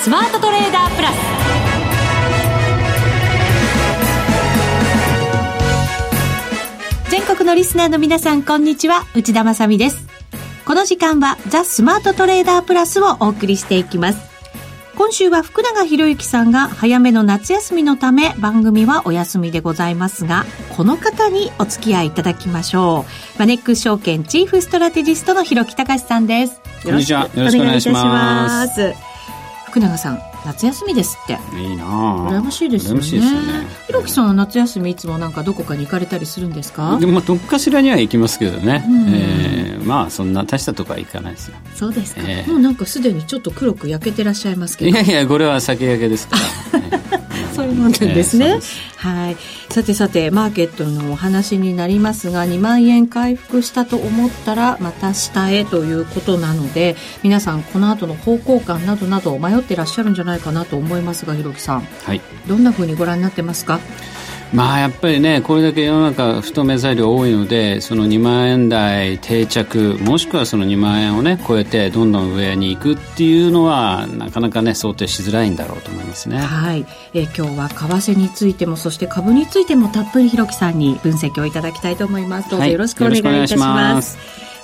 スマートトレーダープラス全国のリスナーの皆さんこんにちは内田まさですこの時間はザ・スマートトレーダープラスをお送りしていきます今週は福永博之さんが早めの夏休みのため番組はお休みでございますが、この方にお付き合いいただきましょう。マネックス証券チーフストラテジストの広木隆さんです。よろしくお願いします。福永さん、夏休みですって。いいな羨ましいですよね。しいですよね。ひろきさんは夏休みいつもなんかどこかに行かれたりするんですか？でもどっかしらには行きますけどね、うん、えー、まあそんな大したとこは行かないですよ。そうですか、えー、もうなんかすでにちょっと黒く焼けてらっしゃいますけど。いやいやこれは酒焼けですから、そういうもんなんですね、えー、はい。さてさてマーケットのお話になりますが2万円回復したと思ったらまた下へということなので皆さんこの後の方向感などなど迷ってらっしゃるんじゃないかなと思いますがひろきさん、はい、どんなふうにご覧になってますか？まあやっぱりねこれだけ世の中不透明材料多いのでその2万円台定着もしくはその2万円をね超えてどんどん上に行くっていうのはなかなかね想定しづらいんだろうと思いますね。はい、え今日は為替についてもそして株についてもたっぷりひろきさんに分析をいただきたいと思います。どうぞよろしくお願いいたします、はい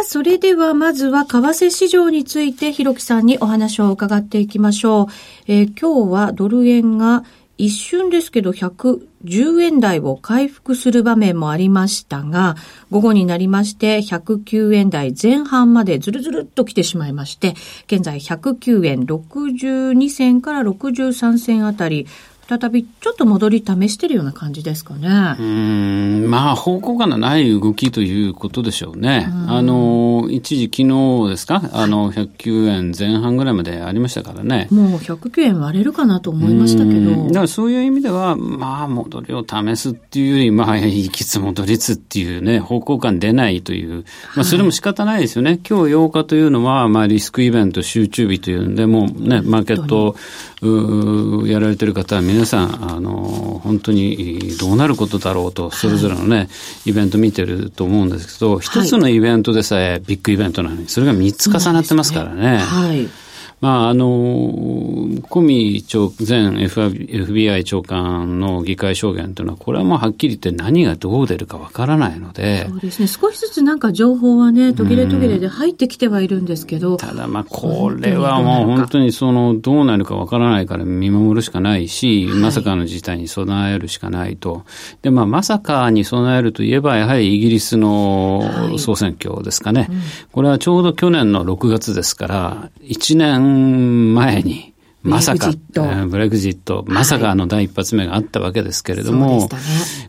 あ、それではまずは為替市場について、ひろきさんにお話を伺っていきましょう。えー、今日はドル円が一瞬ですけど110円台を回復する場面もありましたが、午後になりまして109円台前半までずるずるっと来てしまいまして、現在109円62銭から63銭あたり、再びちょっと戻り試してるような感じですかね。うん、まあ方向感のない動きということでしょうね。うあの、一時昨日ですか、あの、109円前半ぐらいまでありましたからね。もう109円割れるかなと思いましたけど。だからそういう意味では、まあ戻りを試すっていうより、まあ行きつ戻りつっていうね、方向感出ないという、まあそれも仕方ないですよね。はい、今日8日というのは、まあリスクイベント集中日というんで、もうね、マーケットやられてる方は皆さん、あの、本当にどうなることだろうと、それぞれのね、はい、イベント見てると思うんですけど、一つのイベントでさえビッグイベントなのに、それが三つ重なってますからね。ねはい。まあ、あの、コミ長前 FBI 長官の議会証言というのは、これはもうはっきり言って何がどう出るかわからないので。そうですね。少しずつなんか情報はね、途切れ途切れで入ってきてはいるんですけど。ただまあ、これはもう本当にその、どうなるかわからないから見守るしかないし、はい、まさかの事態に備えるしかないと。で、まあ、まさかに備えるといえば、やはりイギリスの総選挙ですかね。はいうん、これはちょうど去年の6月ですから、1年前に、まさか、ブレグジット、まさかの第一発目があったわけですけれども、はいね、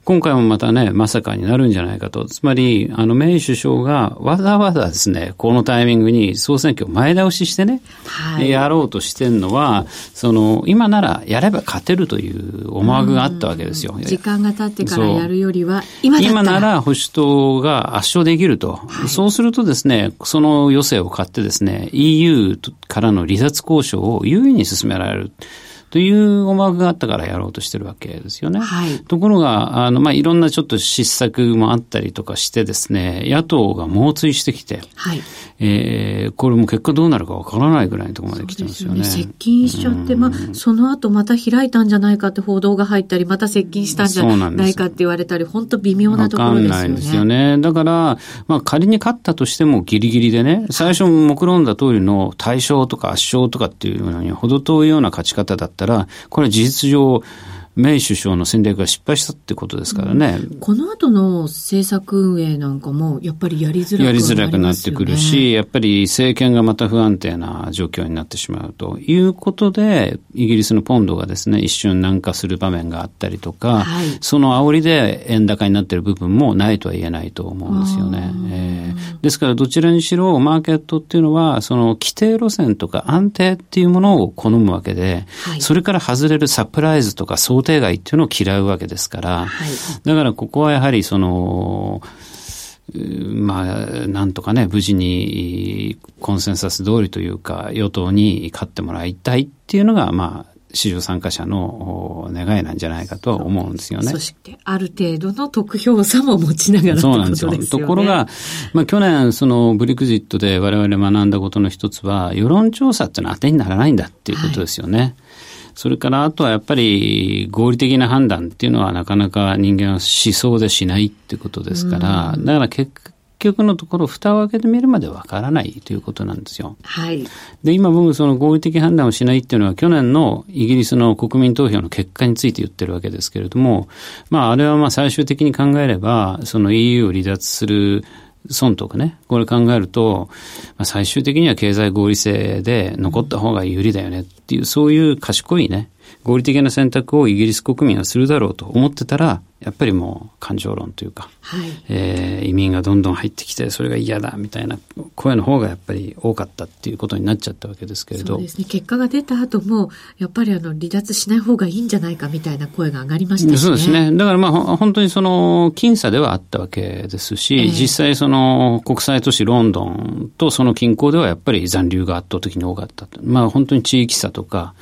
今回もまたね、まさかになるんじゃないかと。つまり、あの、メイ首相がわざわざですね、このタイミングに総選挙を前倒ししてね、はい、やろうとしてるのは、その、今ならやれば勝てるという思惑があったわけですよ。時間が経ってからやるよりは、今今なら保守党が圧勝できると。はい、そうするとですね、その余生を買ってですね、EU からの離脱交渉を優位に進進められる。という思惑があったからやろうとしてるわけですよね。はい、ところが、あの、まあ、いろんなちょっと失策もあったりとかしてですね、野党が猛追してきて、はい、えー、これも結果どうなるかわからないぐらいのところまで来てますよね。よね接近しちゃって、まあ、その後また開いたんじゃないかって報道が入ったり、また接近したんじゃないかって言われたり、本当微妙なところですよね。わかんないですよね。だから、まあ、仮に勝ったとしてもギリギリでね、最初目論んだ通りの対象とか圧勝とかっていうのに程遠いような勝ち方だったったら、これは事実上、メイ首相の戦略が失敗したってことですからね。うん、この後の政策運営なんかも、やっぱりやりづらくやりづらくなってくるし、やっぱり政権がまた不安定な状況になってしまうということで、イギリスのポンドがですね、一瞬軟化する場面があったりとか、はい、その煽りで円高になっている部分もないとは言えないと思うんですよね。えー、ですからどちらにしろ、マーケットっていうのは、その規定路線とか安定っていうものを好むわけで、はい、それから外れるサプライズとか想想定外っていうのを嫌うわけですから、はい、だからここはやはりその、まあ、なんとかね、無事にコンセンサス通りというか、与党に勝ってもらいたいっていうのが、まあ、市場参加者の願いなんじゃないかと思うんですよね。そして、ある程度の得票差も持ちながら、ね、そうなんですよ。ところが、まあ去年、そのブリクジットで我々学んだことの一つは、世論調査っていうのは当てにならないんだっていうことですよね。はいそれからあとはやっぱり合理的な判断っていうのはなかなか人間は思想でしないってことですから、だから結局のところ蓋を開けてみるまでわからないということなんですよ。はい。で、今僕その合理的判断をしないっていうのは去年のイギリスの国民投票の結果について言ってるわけですけれども、まああれはまあ最終的に考えれば、その EU を離脱する損とかね、これ考えると、まあ、最終的には経済合理性で残った方が有利だよねっていう、そういう賢いね、合理的な選択をイギリス国民はするだろうと思ってたら、やっぱりもう感情論というか、はい、えー、移民がどんどん入ってきてそれが嫌だみたいな声の方がやっぱり多かったっていうことになっちゃったわけですけれど。そうですね。結果が出た後もやっぱりあの離脱しない方がいいんじゃないかみたいな声が上がりましたし、ね、そうですね。だからまあ本当にその僅差ではあったわけですし、えー、実際その国際都市ロンドンとその近郊ではやっぱり残留が圧倒的に多かったまあ本当に地域差とか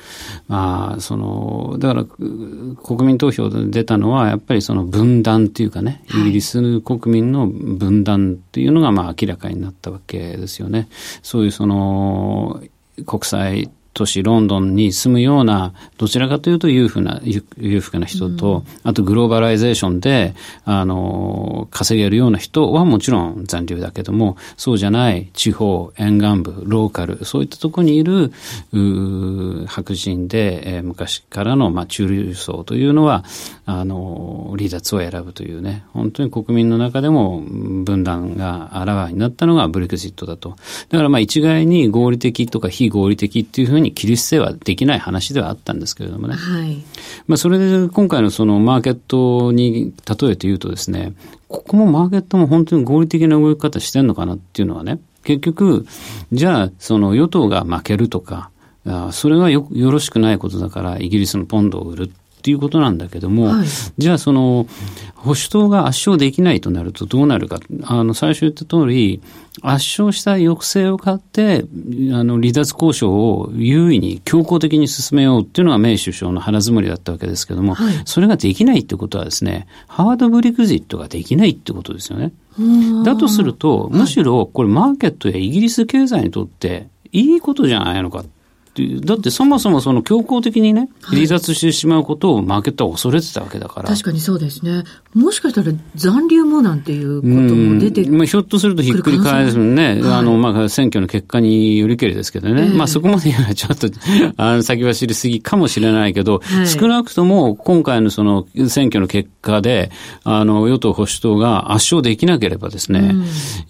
まあそのだから国民投票で出たのはやっぱりその分断っていうかね、イギリス国民の分断っていうのがまあ明らかになったわけですよね。そういうその国際都市ロンドンに住むような、どちらかというと裕福な、裕福な人と、うん、あとグローバライゼーションで、あの、稼げるような人はもちろん残留だけども、そうじゃない地方、沿岸部、ローカル、そういったところにいる、白人で、えー、昔からの、まあ、中流層というのは、あの、離脱を選ぶというね、本当に国民の中でも分断があらわになったのがブレクジットだと。だからまあ一概に合理的とか非合理的っていうふうに切り捨てはできない話ではあったんですけれどもね。はい。まあそれで今回のそのマーケットに例えて言うとですね、ここもマーケットも本当に合理的な動き方してんのかなっていうのはね、結局、じゃあその与党が負けるとか、それはよよろしくないことだからイギリスのポンドを売るっていうことなんだけども、はい、じゃあその保守党が圧勝できないとなるとどうなるか。あの、最初言った通り、圧勝した抑制を買って、あの、離脱交渉を優位に強硬的に進めようっていうのがメイ首相の腹積もりだったわけですけども、はい、それができないってことはですね、ハードブリグジットができないってことですよね。だとすると、むしろこれマーケットやイギリス経済にとっていいことじゃないのかっていう、だってそもそもその強行的にね、離脱してしまうことをマーケットは恐れてたわけだから。確かにそうですね。もしかしたら残留もなんていうことも出て。まあ、ひょっとするとひっくり返すね、はい、あの、まあ、選挙の結果によりけりですけどね。えー、まあ、そこまで言うのはちょっと、あの、先走りすぎかもしれないけど、はい、少なくとも今回のその選挙の結果で、あの、与党保守党が圧勝できなければですね、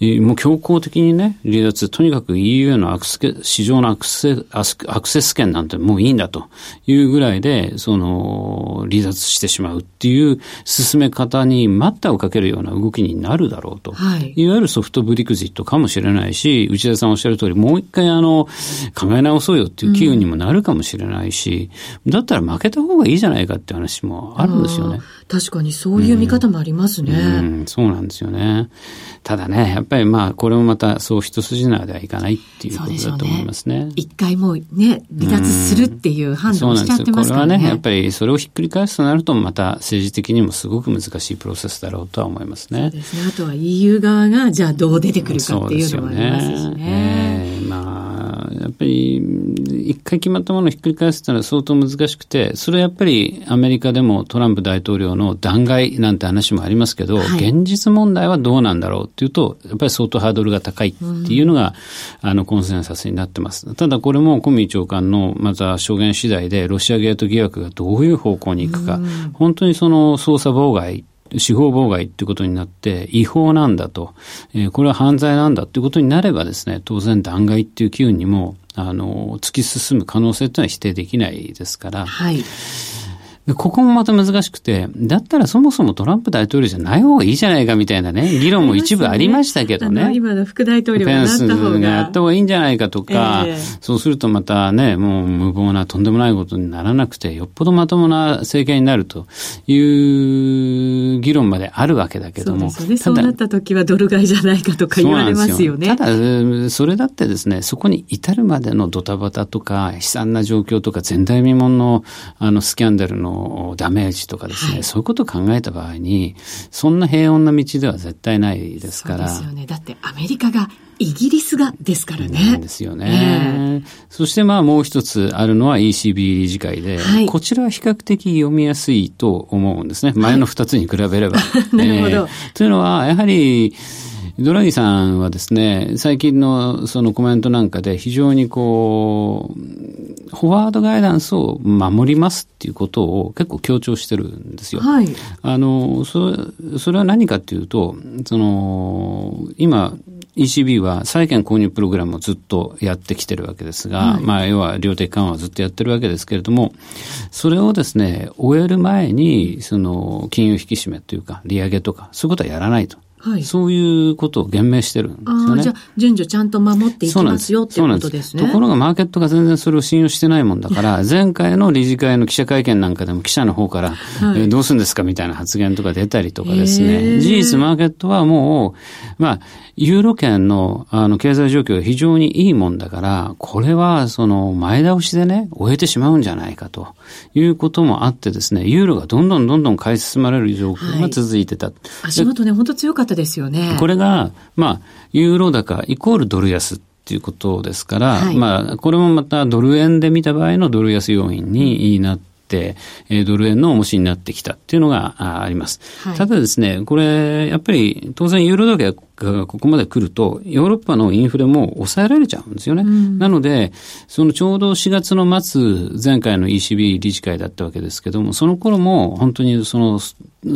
うん、もう強行的にね、離脱、とにかく EU へのアクセ市場のアクセアクセス権なんてもういいんだというぐらいで、その、離脱してしまうっていう進め方方に待ったをかけるような動きになるだろうと。はい、いわゆるソフトブリクジットかもしれないし、内田さんおっしゃる通り、もう一回あの、考え直そうよっていう機運にもなるかもしれないし、うん、だったら負けた方がいいじゃないかって話もあるんですよね。確かにそういう見方もありますね、うん、うん、そうなんですよね。ただね、やっぱりまあ、これもまたそう一筋縄ではいかないっていうことだと思いますね。一、ね、回もうね、離脱するっていう判断をしちゃってますからね。これはね、やっぱりそれをひっくり返すとなると、また政治的にもすごく難しいプロセスだろうとは思いますね。そうですね。あとは EU 側が、じゃあどう出てくるかっていうのもありますしね。ねえー、まあ、やっぱり、一回決まったものをひっくり返すっていうのは相当難しくて、それはやっぱりアメリカでもトランプ大統領の弾劾なんて話もありますけど、はい、現実問題はどうなんだろうっていうと、やっぱり相当ハードルが高いっていうのが、うん、あの、コンセンサスになってます。ただこれもコミ長官のまた証言次第で、ロシアゲート疑惑がどういう方向に行くか、うん、本当にその捜査妨害司法妨害っていうことになって違法なんだと、えー、これは犯罪なんだっていうことになればですね、当然弾劾っていう機運にも、あの、突き進む可能性っていうのは否定できないですから、はい。でここもまた難しくて、だったらそもそもトランプ大統領じゃない方がいいじゃないかみたいなね、議論も一部ありましたけどね。ね今の副大統領がなった方が。やった方がいいんじゃないかとか、えー、そうするとまたね、もう無謀なとんでもないことにならなくて、よっぽどまともな政権になるという議論まであるわけだけども。そうですね。そうなった時はドル買いじゃないかとか言われますよね。ただ、それだってですね、そこに至るまでのドタバタとか、悲惨な状況とか、前代未聞のあのスキャンダルのダメージとかですね、はい、そういうことを考えた場合に、そんな平穏な道では絶対ないですから。そうですよね。だってアメリカがイギリスがですからね。ですよね。えー、そしてまあもう一つあるのは ECB 理事会で、はい、こちらは比較的読みやすいと思うんですね。前の二つに比べれば。はい、なるほど、えー、というのは、やはり、ドラギさんはですね、最近のそのコメントなんかで非常にこう、フォワードガイダンスを守りますっていうことを結構強調してるんですよ。はい。あの、それ、それは何かっていうと、その、今、ECB は債券購入プログラムをずっとやってきてるわけですが、はい、まあ、要は量的緩和をずっとやってるわけですけれども、それをですね、終える前に、その、金融引き締めというか、利上げとか、そういうことはやらないと。はい、そういうことを言明してるんですよね。じゃあ、順序ちゃんと守っていきますよっていうことですね。ところがマーケットが全然それを信用してないもんだから、前回の理事会の記者会見なんかでも記者の方から、はい、えー、どうするんですかみたいな発言とか出たりとかですね。事実マーケットはもう、まあ、ユーロ圏のあの経済状況が非常にいいもんだから、これはその前倒しでね、終えてしまうんじゃないかということもあってですね、ユーロがどんどんどんどん買い進まれる状況が続いてた。はい、足元ね、本当強かったですよね。これが、まあ、ユーロ高イコールドル安っていうことですから、はい、まあ、これもまたドル円で見た場合のドル安要因になって、えドル円の重しになってきたっていうのがあります。はい、ただですね、これ、やっぱり当然ユーロ高がここまで来ると、ヨーロッパのインフレも抑えられちゃうんですよね。うん、なので、そのちょうど4月の末、前回の ECB 理事会だったわけですけども、その頃も本当にその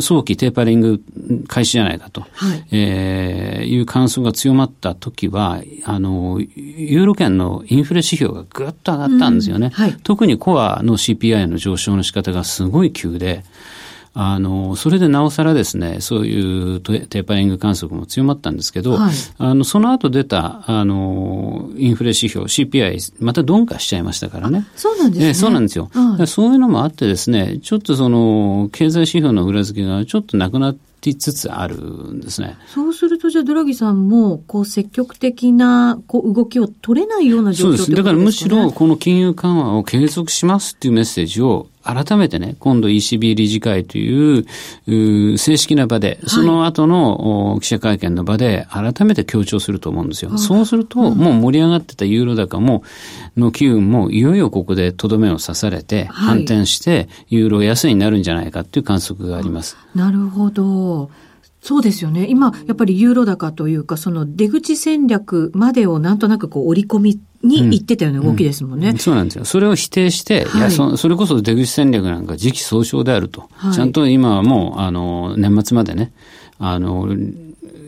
早期テーパリング開始じゃないかと、はい、えー、いう感想が強まった時は、あの、ユーロ圏のインフレ指標がぐっと上がったんですよね。うんはい、特にコアの CPI の上昇の仕方がすごい急で、あの、それでなおさらですね、そういうテーパリング観測も強まったんですけど、はい、あの、その後出た、あの、インフレ指標、CPI、また鈍化しちゃいましたからね。そうなんですね。そうなんですよ。そういうのもあってですね、ちょっとその、経済指標の裏付けがちょっとなくなって、つつあるんですね。そうすると、じゃあ、ドラギさんも、こう、積極的な、こう、動きを取れないような状況、ね、そうです。だからむしろ、この金融緩和を継続しますっていうメッセージを改めてね、今度 ECB 理事会という正式な場で、その後の記者会見の場で改めて強調すると思うんですよ。はい、そうすると、もう盛り上がってたユーロ高も、の機運もいよいよここでとどめを刺されて、反転して、ユーロ安になるんじゃないかっていう観測があります。なるほど。そうですよね。今、やっぱりユーロ高というか、その出口戦略までをなんとなくこう織り込みに行ってたような動きですもんね。うんうん、そうなんですよ。それを否定して、はい、いやそ、それこそ出口戦略なんか時期尚早であると。はい、ちゃんと今はもう、あの、年末までね、あの、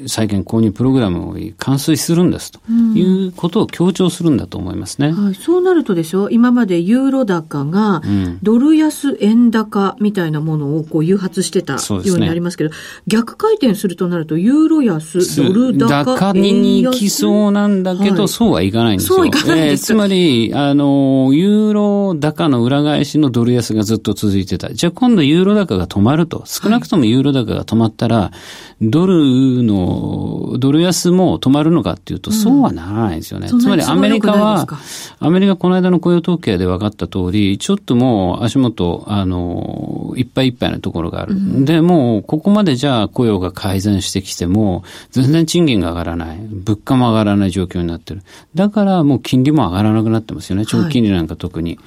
債券購入プログラムを完遂するんですということを強調するんだと思いますね。うん、はい、そうなるとでしょ、今までユーロ高がドル安円高みたいなものをこう誘発してたようになりますけど、ね、逆回転するとなると、ユーロ安、ドル高、高に行きそうなんだけど、はい、そうはいかないんですよ。そういかないです、えー、つまり、あの、ユーロ高の裏返しのドル安がずっと続いてた。じゃあ今度ユーロ高が止まると、少なくともユーロ高が止まったら、ドルの、ドル安も止まるのかっていうと、そうはならないですよね。うん、つまりアメリカは、アメリカこの間の雇用統計で分かった通り、ちょっともう足元、あの、いっぱいいっぱいなところがある。うん、で、もうここまでじゃあ雇用が改善してきても、全然賃金が上がらない。物価も上がらない状況になってる。だからもう金利も上がらなくなってますよね。長期金利なんか特に。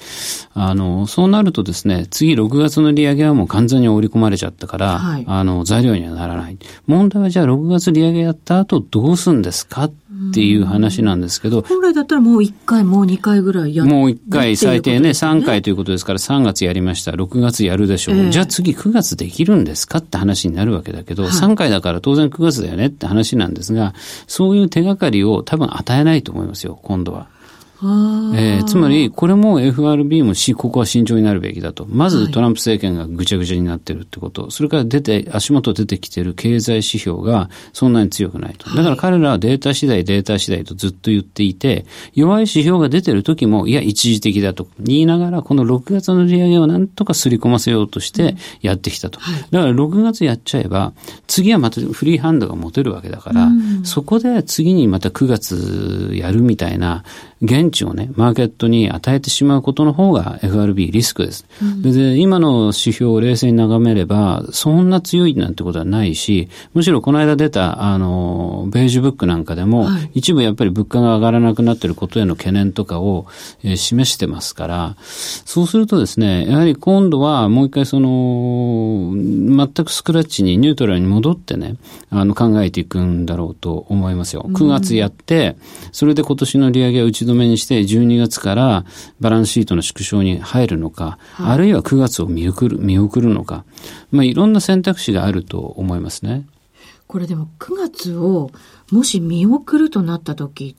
はい、あの、そうなるとですね、次6月の利上げはもう完全に織り込まれちゃったから、はい、あの、材料にはならない。問題はじゃあ6月利上げやった後どうすんですかっていう話なんですけど。本来だったらもう1回、もう2回ぐらいやもう1回、最低ね、3回ということですから3月やりました、6月やるでしょう。えー、じゃあ次9月できるんですかって話になるわけだけど、はい、3回だから当然9月だよねって話なんですが、そういう手がかりを多分与えないと思いますよ、今度は。えー、つまり、これも FRB もし、ここは慎重になるべきだと。まずトランプ政権がぐちゃぐちゃになってるってこと。それから出て、足元出てきてる経済指標がそんなに強くないと。だから彼らはデータ次第、データ次第とずっと言っていて、弱い指標が出てる時も、いや、一時的だと言いながら、この6月の利上げをなんとかすり込ませようとしてやってきたと。だから6月やっちゃえば、次はまたフリーハンドが持てるわけだから、そこで次にまた9月やるみたいな、現地をね、マーケットに与えてしまうことの方が FRB リスクです。うん、で今の指標を冷静に眺めれば、そんな強いなんてことはないし、むしろこの間出た、あの、ベージュブックなんかでも、はい、一部やっぱり物価が上がらなくなっていることへの懸念とかを、えー、示してますから、そうするとですね、やはり今度はもう一回その、全くスクラッチにニュートラルに戻ってね、あの考えていくんだろうと思いますよ。9月やって、それで今年の利上げを打ち止めにして、12月からバランスシートの縮小に入るのか、はい、あるいは9月を見送る、見送るのか、まあ、いろんな選択肢があると思いますね。これでも9月をもし見送るとなった時、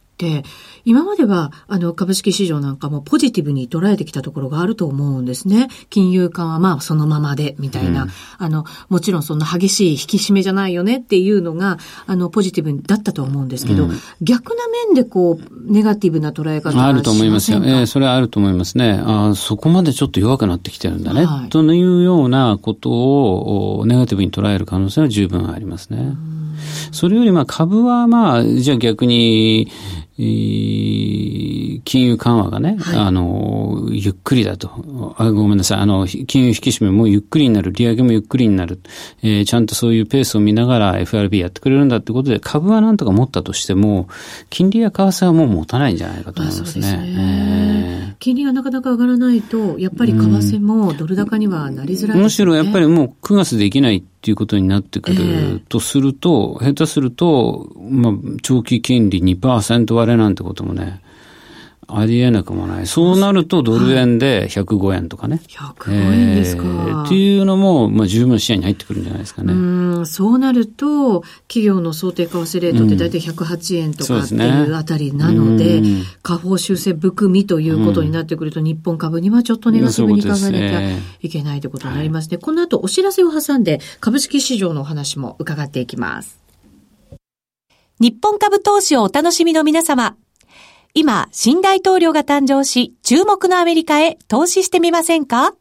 今までは、あの、株式市場なんかもポジティブに捉えてきたところがあると思うんですね。金融緩和まあそのままで、みたいな、うん、あの、もちろんそんな激しい引き締めじゃないよねっていうのが、あの、ポジティブだったと思うんですけど、うん、逆な面でこう、ネガティブな捉え方があると思いますよ。ええー、それはあると思いますね。あそこまでちょっと弱くなってきてるんだね。はい、というようなことを、ネガティブに捉える可能性は十分ありますね。それよりまあ株はまあ、じゃあ逆に、金融緩和がね、はい、あの、ゆっくりだと。あごめんなさい。あの、金融引き締めもゆっくりになる。利上げもゆっくりになる。えー、ちゃんとそういうペースを見ながら FRB やってくれるんだってことで、株はなんとか持ったとしても、金利や為替はもう持たないんじゃないかと思いますね。すねえー、金利がなかなか上がらないと、やっぱり為替もドル高にはなりづらい、ね、むしろやっぱりもう9月できないっていうことになってくるとすると、えー、下手すると、まあ、長期金利2%割れなんてこともね、ありえなくもない。そうなるとドル円で105円とかね。105円ですか。えー、っていうのも、まあ十分視野に入ってくるんじゃないですかね。うん、そうなると、企業の想定為替レートって大体108円とかっていうあたりなので、下方修正含みということになってくると、日本株にはちょっとネガティブに考えなきゃいけないということになりますね。この後お知らせを挟んで、株式市場のお話も伺っていきます。日本株投資をお楽しみの皆様。今、新大統領が誕生し、注目のアメリカへ投資してみませんか？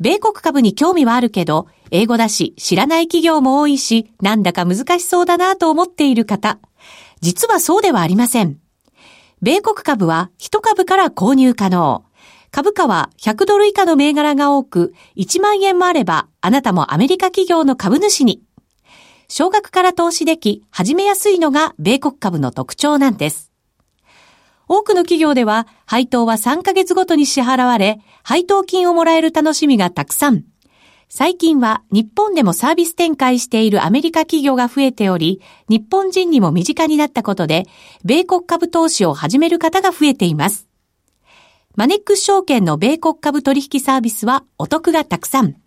米国株に興味はあるけど、英語だし、知らない企業も多いし、なんだか難しそうだなと思っている方。実はそうではありません。米国株は1株から購入可能。株価は100ドル以下の銘柄が多く、1万円もあれば、あなたもアメリカ企業の株主に。少額から投資でき、始めやすいのが米国株の特徴なんです。多くの企業では配当は3ヶ月ごとに支払われ、配当金をもらえる楽しみがたくさん。最近は日本でもサービス展開しているアメリカ企業が増えており、日本人にも身近になったことで、米国株投資を始める方が増えています。マネックス証券の米国株取引サービスはお得がたくさん。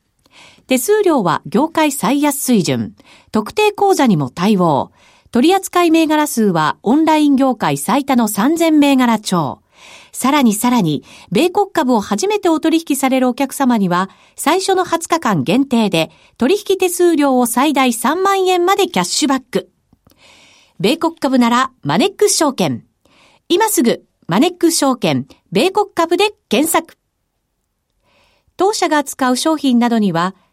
手数料は業界最安水準。特定口座にも対応。取扱銘柄数はオンライン業界最多の3000銘柄超。さらにさらに、米国株を初めてお取引されるお客様には、最初の20日間限定で、取引手数料を最大3万円までキャッシュバック。米国株なら、マネックス証券。今すぐ、マネックス証券、米国株で検索。当社が扱う商品などには、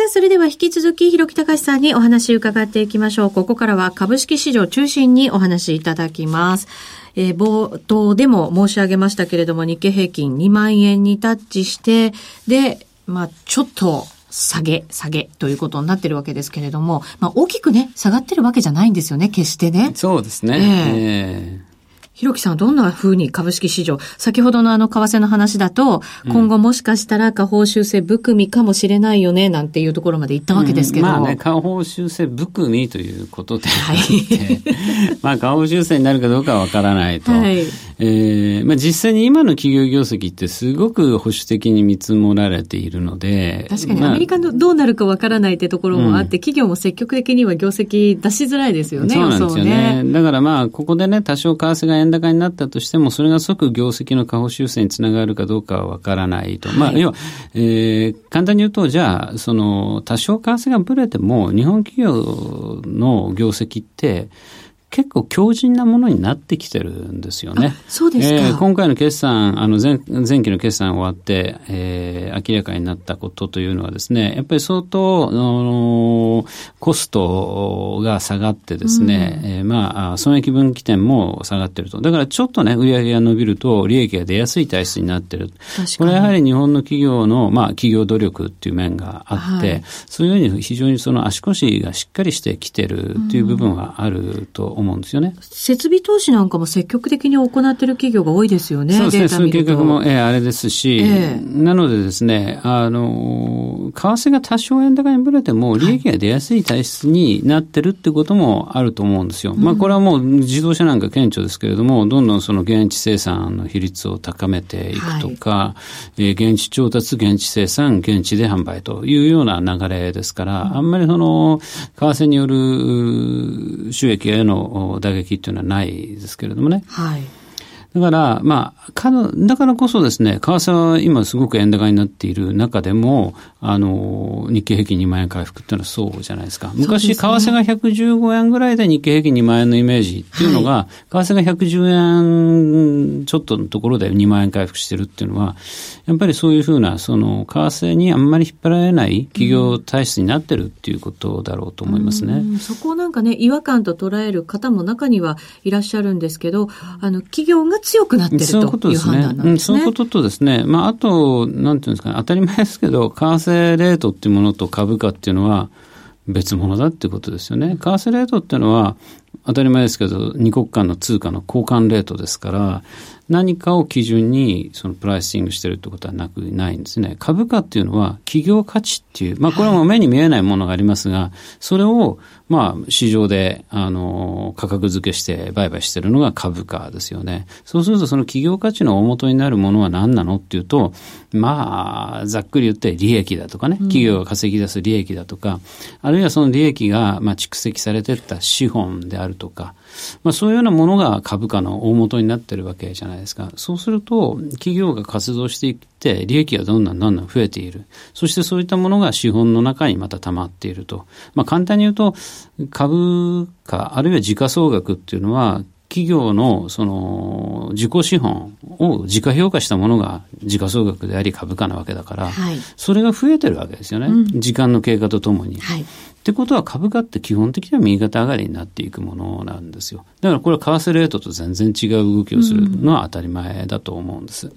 さあ、それでは引き続き、広木隆さんにお話伺っていきましょう。ここからは株式市場中心にお話いただきます。えー、冒頭でも申し上げましたけれども、日経平均2万円にタッチして、で、まあ、ちょっと、下げ、下げということになってるわけですけれども、まあ、大きくね、下がってるわけじゃないんですよね、決してね。そうですね。えー、ひろきさん、どんな風に株式市場、先ほどのあの為替の話だと、今後もしかしたら下方修正含みかもしれないよね、なんていうところまで行ったわけですけど。うん、まあね、下方修正含みということで、はい、まあ下方修正になるかどうかはわからないと。はいえーまあ、実際に今の企業業績ってすごく保守的に見積もられているので。確かにアメリカのどうなるかわからないってところもあって、うん、企業も積極的には業績出しづらいですよね。そうなんですよね。ねだからまあ、ここでね、多少為替が円高になったとしても、それが即業績の下方修正につながるかどうかはわからないと。はい、まあ、要は、えー、簡単に言うと、じゃあ、その、多少為替がぶれても、日本企業の業績って、結構強靭なものになってきてるんですよね。そうですか、えー、今回の決算、あの前前期の決算終わって、えー、明らかになったことというのはですね、やっぱり相当、あのコストが下がってですね、うん、えー、まあ、損益分岐点も下がってると。だからちょっとね、売上が伸びると利益が出やすい体質になってる。これやはり日本の企業の、まあ、企業努力っていう面があって、はい、そういうふうに非常にその足腰がしっかりしてきてるっていう部分はあると思うんですよね。設備投資なんかも積極的に行っている企業が多いですよね。そうですね。そういう計画も、えー、あれですし、えー、なのでですね、あの、為替が多少円高にぶれても、利益が出やすい体質になってるってこともあると思うんですよ。はい、まあ、これはもう自動車なんか顕著ですけれども、どんどんその現地生産の比率を高めていくとか、はい、えー、現地調達、現地生産、現地で販売というような流れですから、うん、あんまりその、為替による収益への打撃っていうのはないですけれどもね。はい。だから、まあ、かだからこそですね、為替は今すごく円高になっている中でも、あの、日経平均2万円回復っていうのはそうじゃないですか。昔、ね、為替が115円ぐらいで日経平均2万円のイメージっていうのが、はい、為替が110円ちょっとのところで2万円回復してるっていうのは、やっぱりそういうふうな、その、為替にあんまり引っ張られない企業体質になってるっていうことだろうと思いますね。うそこをなんかね、違和感と捉える方も中にはいらっしゃるんですけど、あの、企業が強くなってるという判断なんですね。そういうこととですね、まあ、あと、なんていうんですかね、当たり前ですけど、為替レートっていうものと株価っていうのは別物だってことですよね。為替レートっていうのは、当たり前ですけど、二国間の通貨の交換レートですから、何かを基準にそのプライシングしてるってことはなくないんですね。株価っていうのは企業価値っていう、まあこれはもう目に見えないものがありますが、それをまあ市場であの価格付けして売買してるのが株価ですよね。そうするとその企業価値の大元になるものは何なのっていうと、まあざっくり言って利益だとかね、企業が稼ぎ出す利益だとか、あるいはその利益がまあ蓄積されてった資本であるとか、まあ、そういうようなものが株価の大元になってるわけじゃないですか。そうすると、企業が活動していって、利益がどんどんどんどん増えている。そしてそういったものが資本の中にまた溜まっていると。まあ、簡単に言うと、株価、あるいは時価総額っていうのは、企業のその自己資本を自家評価したものが時価総額であり株価なわけだから、はい、それが増えてるわけですよね、うん、時間の経過とともに。はい、ってことは株価って基本的には右肩上がりになっていくものなんですよ。だからこれは為替レートと全然違う動きをするのは当たり前だと思うんです。うん、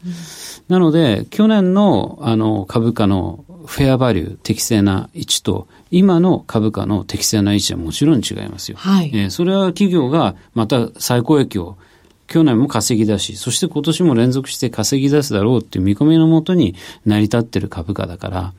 なので、去年のあの株価のフェアバリュー、適正な位置と、今の株価の適正な位置はもちろん違いますよ。はい、えー、それは企業がまた最高益を去年も稼ぎ出し、そして今年も連続して稼ぎ出すだろうっていう見込みのもとに成り立ってる株価だから、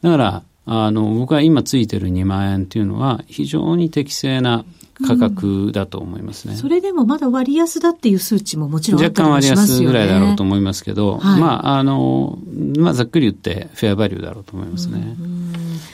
だから、あの、僕は今ついてる2万円っていうのは非常に適正な価格だと思いますね、うん、それでもまだ割安だっていう数値ももちろんね。若干割安ぐらいだろうと思いますけど、はい、まあ、あの、まあ、ざっくり言ってフェアバリューだろうと思いますね。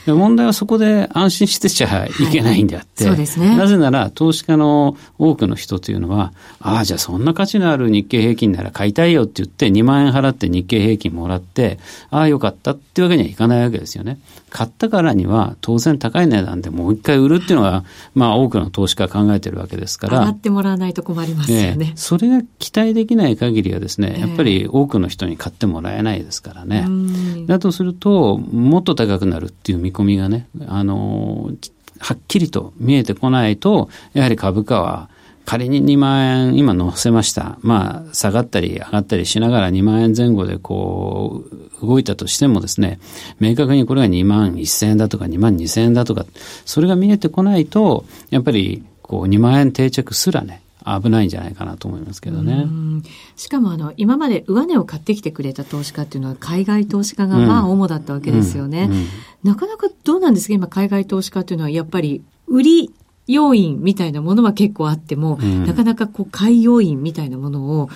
問題はそこで安心してちゃいけないんであって、はい、ね。なぜなら投資家の多くの人というのは、ああ、じゃあそんな価値のある日経平均なら買いたいよって言って2万円払って日経平均もらって、ああ、よかったっていうわけにはいかないわけですよね。買ったからには当然高い値段でもう一回売るっていうのが、まあ多くの投資家考えてるわけですから。上がってもらわないと困りますよね。それが期待できない限りはですね、やっぱり多くの人に買ってもらえないですからね。だとすると、もっと高くなるっていう見込みがね、あの、はっきりと見えてこないと、やはり株価は仮に2万円今乗せました。まあ、下がったり上がったりしながら2万円前後でこう、動いたとしてもですね、明確にこれが2万1000円だとか2万2000円だとか、それが見えてこないと、やっぱりこう2万円定着すらね、危ないんじゃないかなと思いますけどね。しかもあの、今まで上値を買ってきてくれた投資家っていうのは海外投資家がまあ主だったわけですよね。なかなかどうなんですか？今海外投資家っていうのはやっぱり売り要因みたいなものは結構あっても、うん、なかなかこう買い要因みたいなものを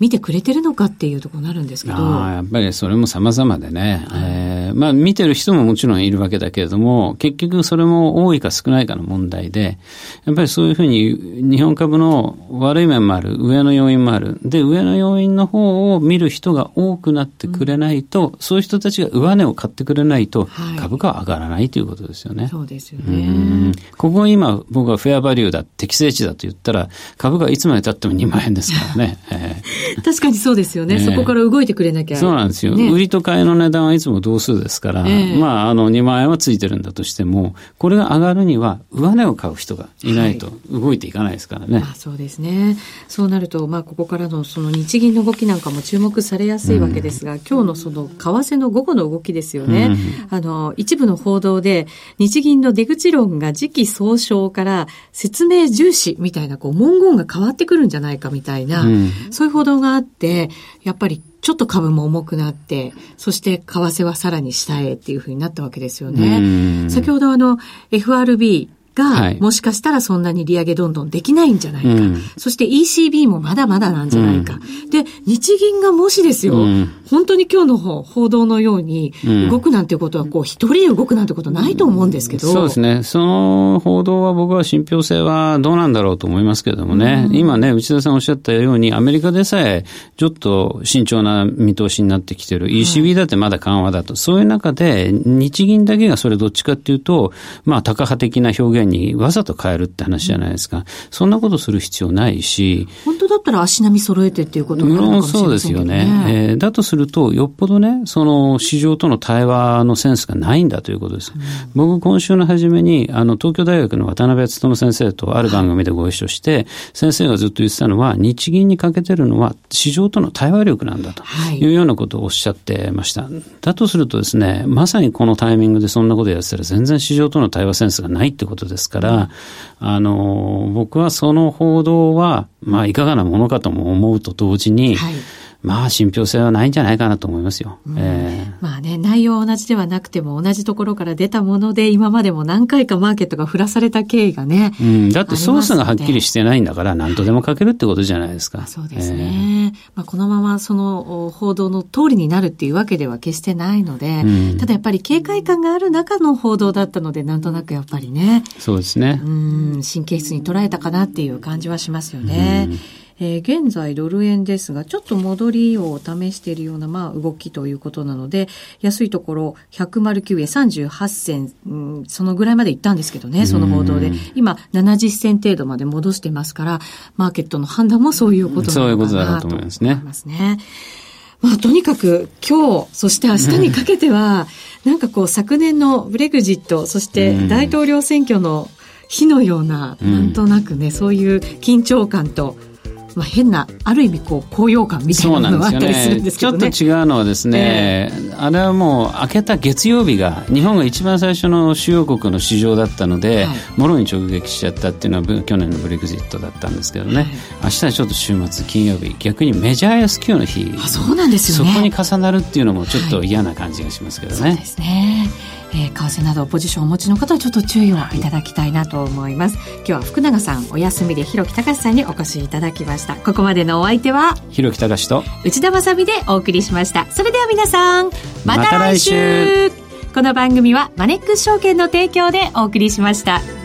見てくれてるのかっていうところになるんですけど。やっぱりそれも様々でね、はい、えー、まあ見てる人ももちろんいるわけだけれども、結局それも多いか少ないかの問題で、やっぱりそういうふうに日本株の悪い面もある、上の要因もある。で、上の要因の方を見る人が多くなってくれないと、うん、そういう人たちが上値を買ってくれないと、株価は上がらないということですよね。そうですよね。ここ今僕はフェアバリューだ、適正値だと言ったら、株価いつまで経っても2万円ですからね。えー確かにそうですよね、えー、そこから動いてくれなきゃ。そうなんですよ。ね、売りと買いの値段はいつも同数ですから、えー、まあ、あの、2万円はついてるんだとしても、これが上がるには、上値を買う人がいないと動いていかないですからね。はい、あそうですね。そうなると、まあ、ここからのその日銀の動きなんかも注目されやすいわけですが、うん、今日のその為替の午後の動きですよね。うん、あの、一部の報道で、日銀の出口論が時期総称から説明重視みたいな、こう、文言が変わってくるんじゃないかみたいな、うん、そういう報道があって、やっぱりちょっと株も重くなって、そして為替はさらに下へっていうふうになったわけですよね。先ほどあの FRB が、もしかしたらそんなに利上げどんどんできないんじゃないか。うん、そして ECB もまだまだなんじゃないか。うん、で、日銀がもしですよ、うん、本当に今日の報道のように動くなんてことは、こう、一人で動くなんてことないと思うんですけど。そうですね。その報道は僕は信憑性はどうなんだろうと思いますけれどもね。今ね、内田さんおっしゃったように、アメリカでさえちょっと慎重な見通しになってきてる。ECB だってまだ緩和だと。そういう中で、日銀だけがそれどっちかっていうと、まあ、高派的な表現にわざと変えるって話じゃないですか。うん、そんなことする必要ないし。本当だったら足並み揃えてっていうこともあるかもしれそうですよね。えー、だとすると、よっぽどね、その市場との対話のセンスがないんだということです。うん、僕、今週の初めに、あの、東京大学の渡辺努先生とある番組でご一緒して、はい、先生がずっと言ってたのは、日銀に欠けてるのは市場との対話力なんだというようなことをおっしゃってました。はい、だとするとですね、まさにこのタイミングでそんなことやってたら全然市場との対話センスがないってことですから、あの、僕はその報道は、まあ、いかがなものかとも思うと同時に、はいまあ、信憑性はないんじゃないかなと思いますよ。うん、えー、まあね、内容は同じではなくても、同じところから出たもので、今までも何回かマーケットが振らされた経緯がね。うん、だってソースがはっきりしてないんだから、何とでも書けるってことじゃないですか。そうですね。えー、まあ、このままその報道の通りになるっていうわけでは決してないので、うん、ただやっぱり警戒感がある中の報道だったので、なんとなくやっぱりね。そうですね。うん、神経質に捉えたかなっていう感じはしますよね。うんえー、現在ドル円ですが、ちょっと戻りを試しているような、まあ、動きということなので、安いところ、109円38銭、うん、そのぐらいまで行ったんですけどね、その報道で。今、70銭程度まで戻してますから、マーケットの判断もそういうことなのかなと思いますね。ますね。まあ、とにかく今日、そして明日にかけては、なんかこう昨年のブレグジット、そして大統領選挙の日のような、なんとなくね、そういう緊張感と、まあ、変なある意味こう高揚感みたいなのがあったりするんですけど、ね、ちょっと違うのはですね、えー、あれはもう明けた月曜日が日本が一番最初の主要国の市場だったので、はい、もろに直撃しちゃったっていうのは去年のブレグジットだったんですけどね、はい、明日はちょっと週末金曜日逆にメジャー安給の日。あそうなんですよ、ね、そこに重なるっていうのもちょっと嫌な感じがしますけどね。はい、そうですねえー、為替などポジションをお持ちの方はちょっと注意をいただきたいなと思います。今日は福永さんお休みで広木隆さんにお越しいただきました。ここまでのお相手は広木隆と内田まさでお送りしました。それでは皆さんまた来週ま、この番組はマネックス証券の提供でお送りしました。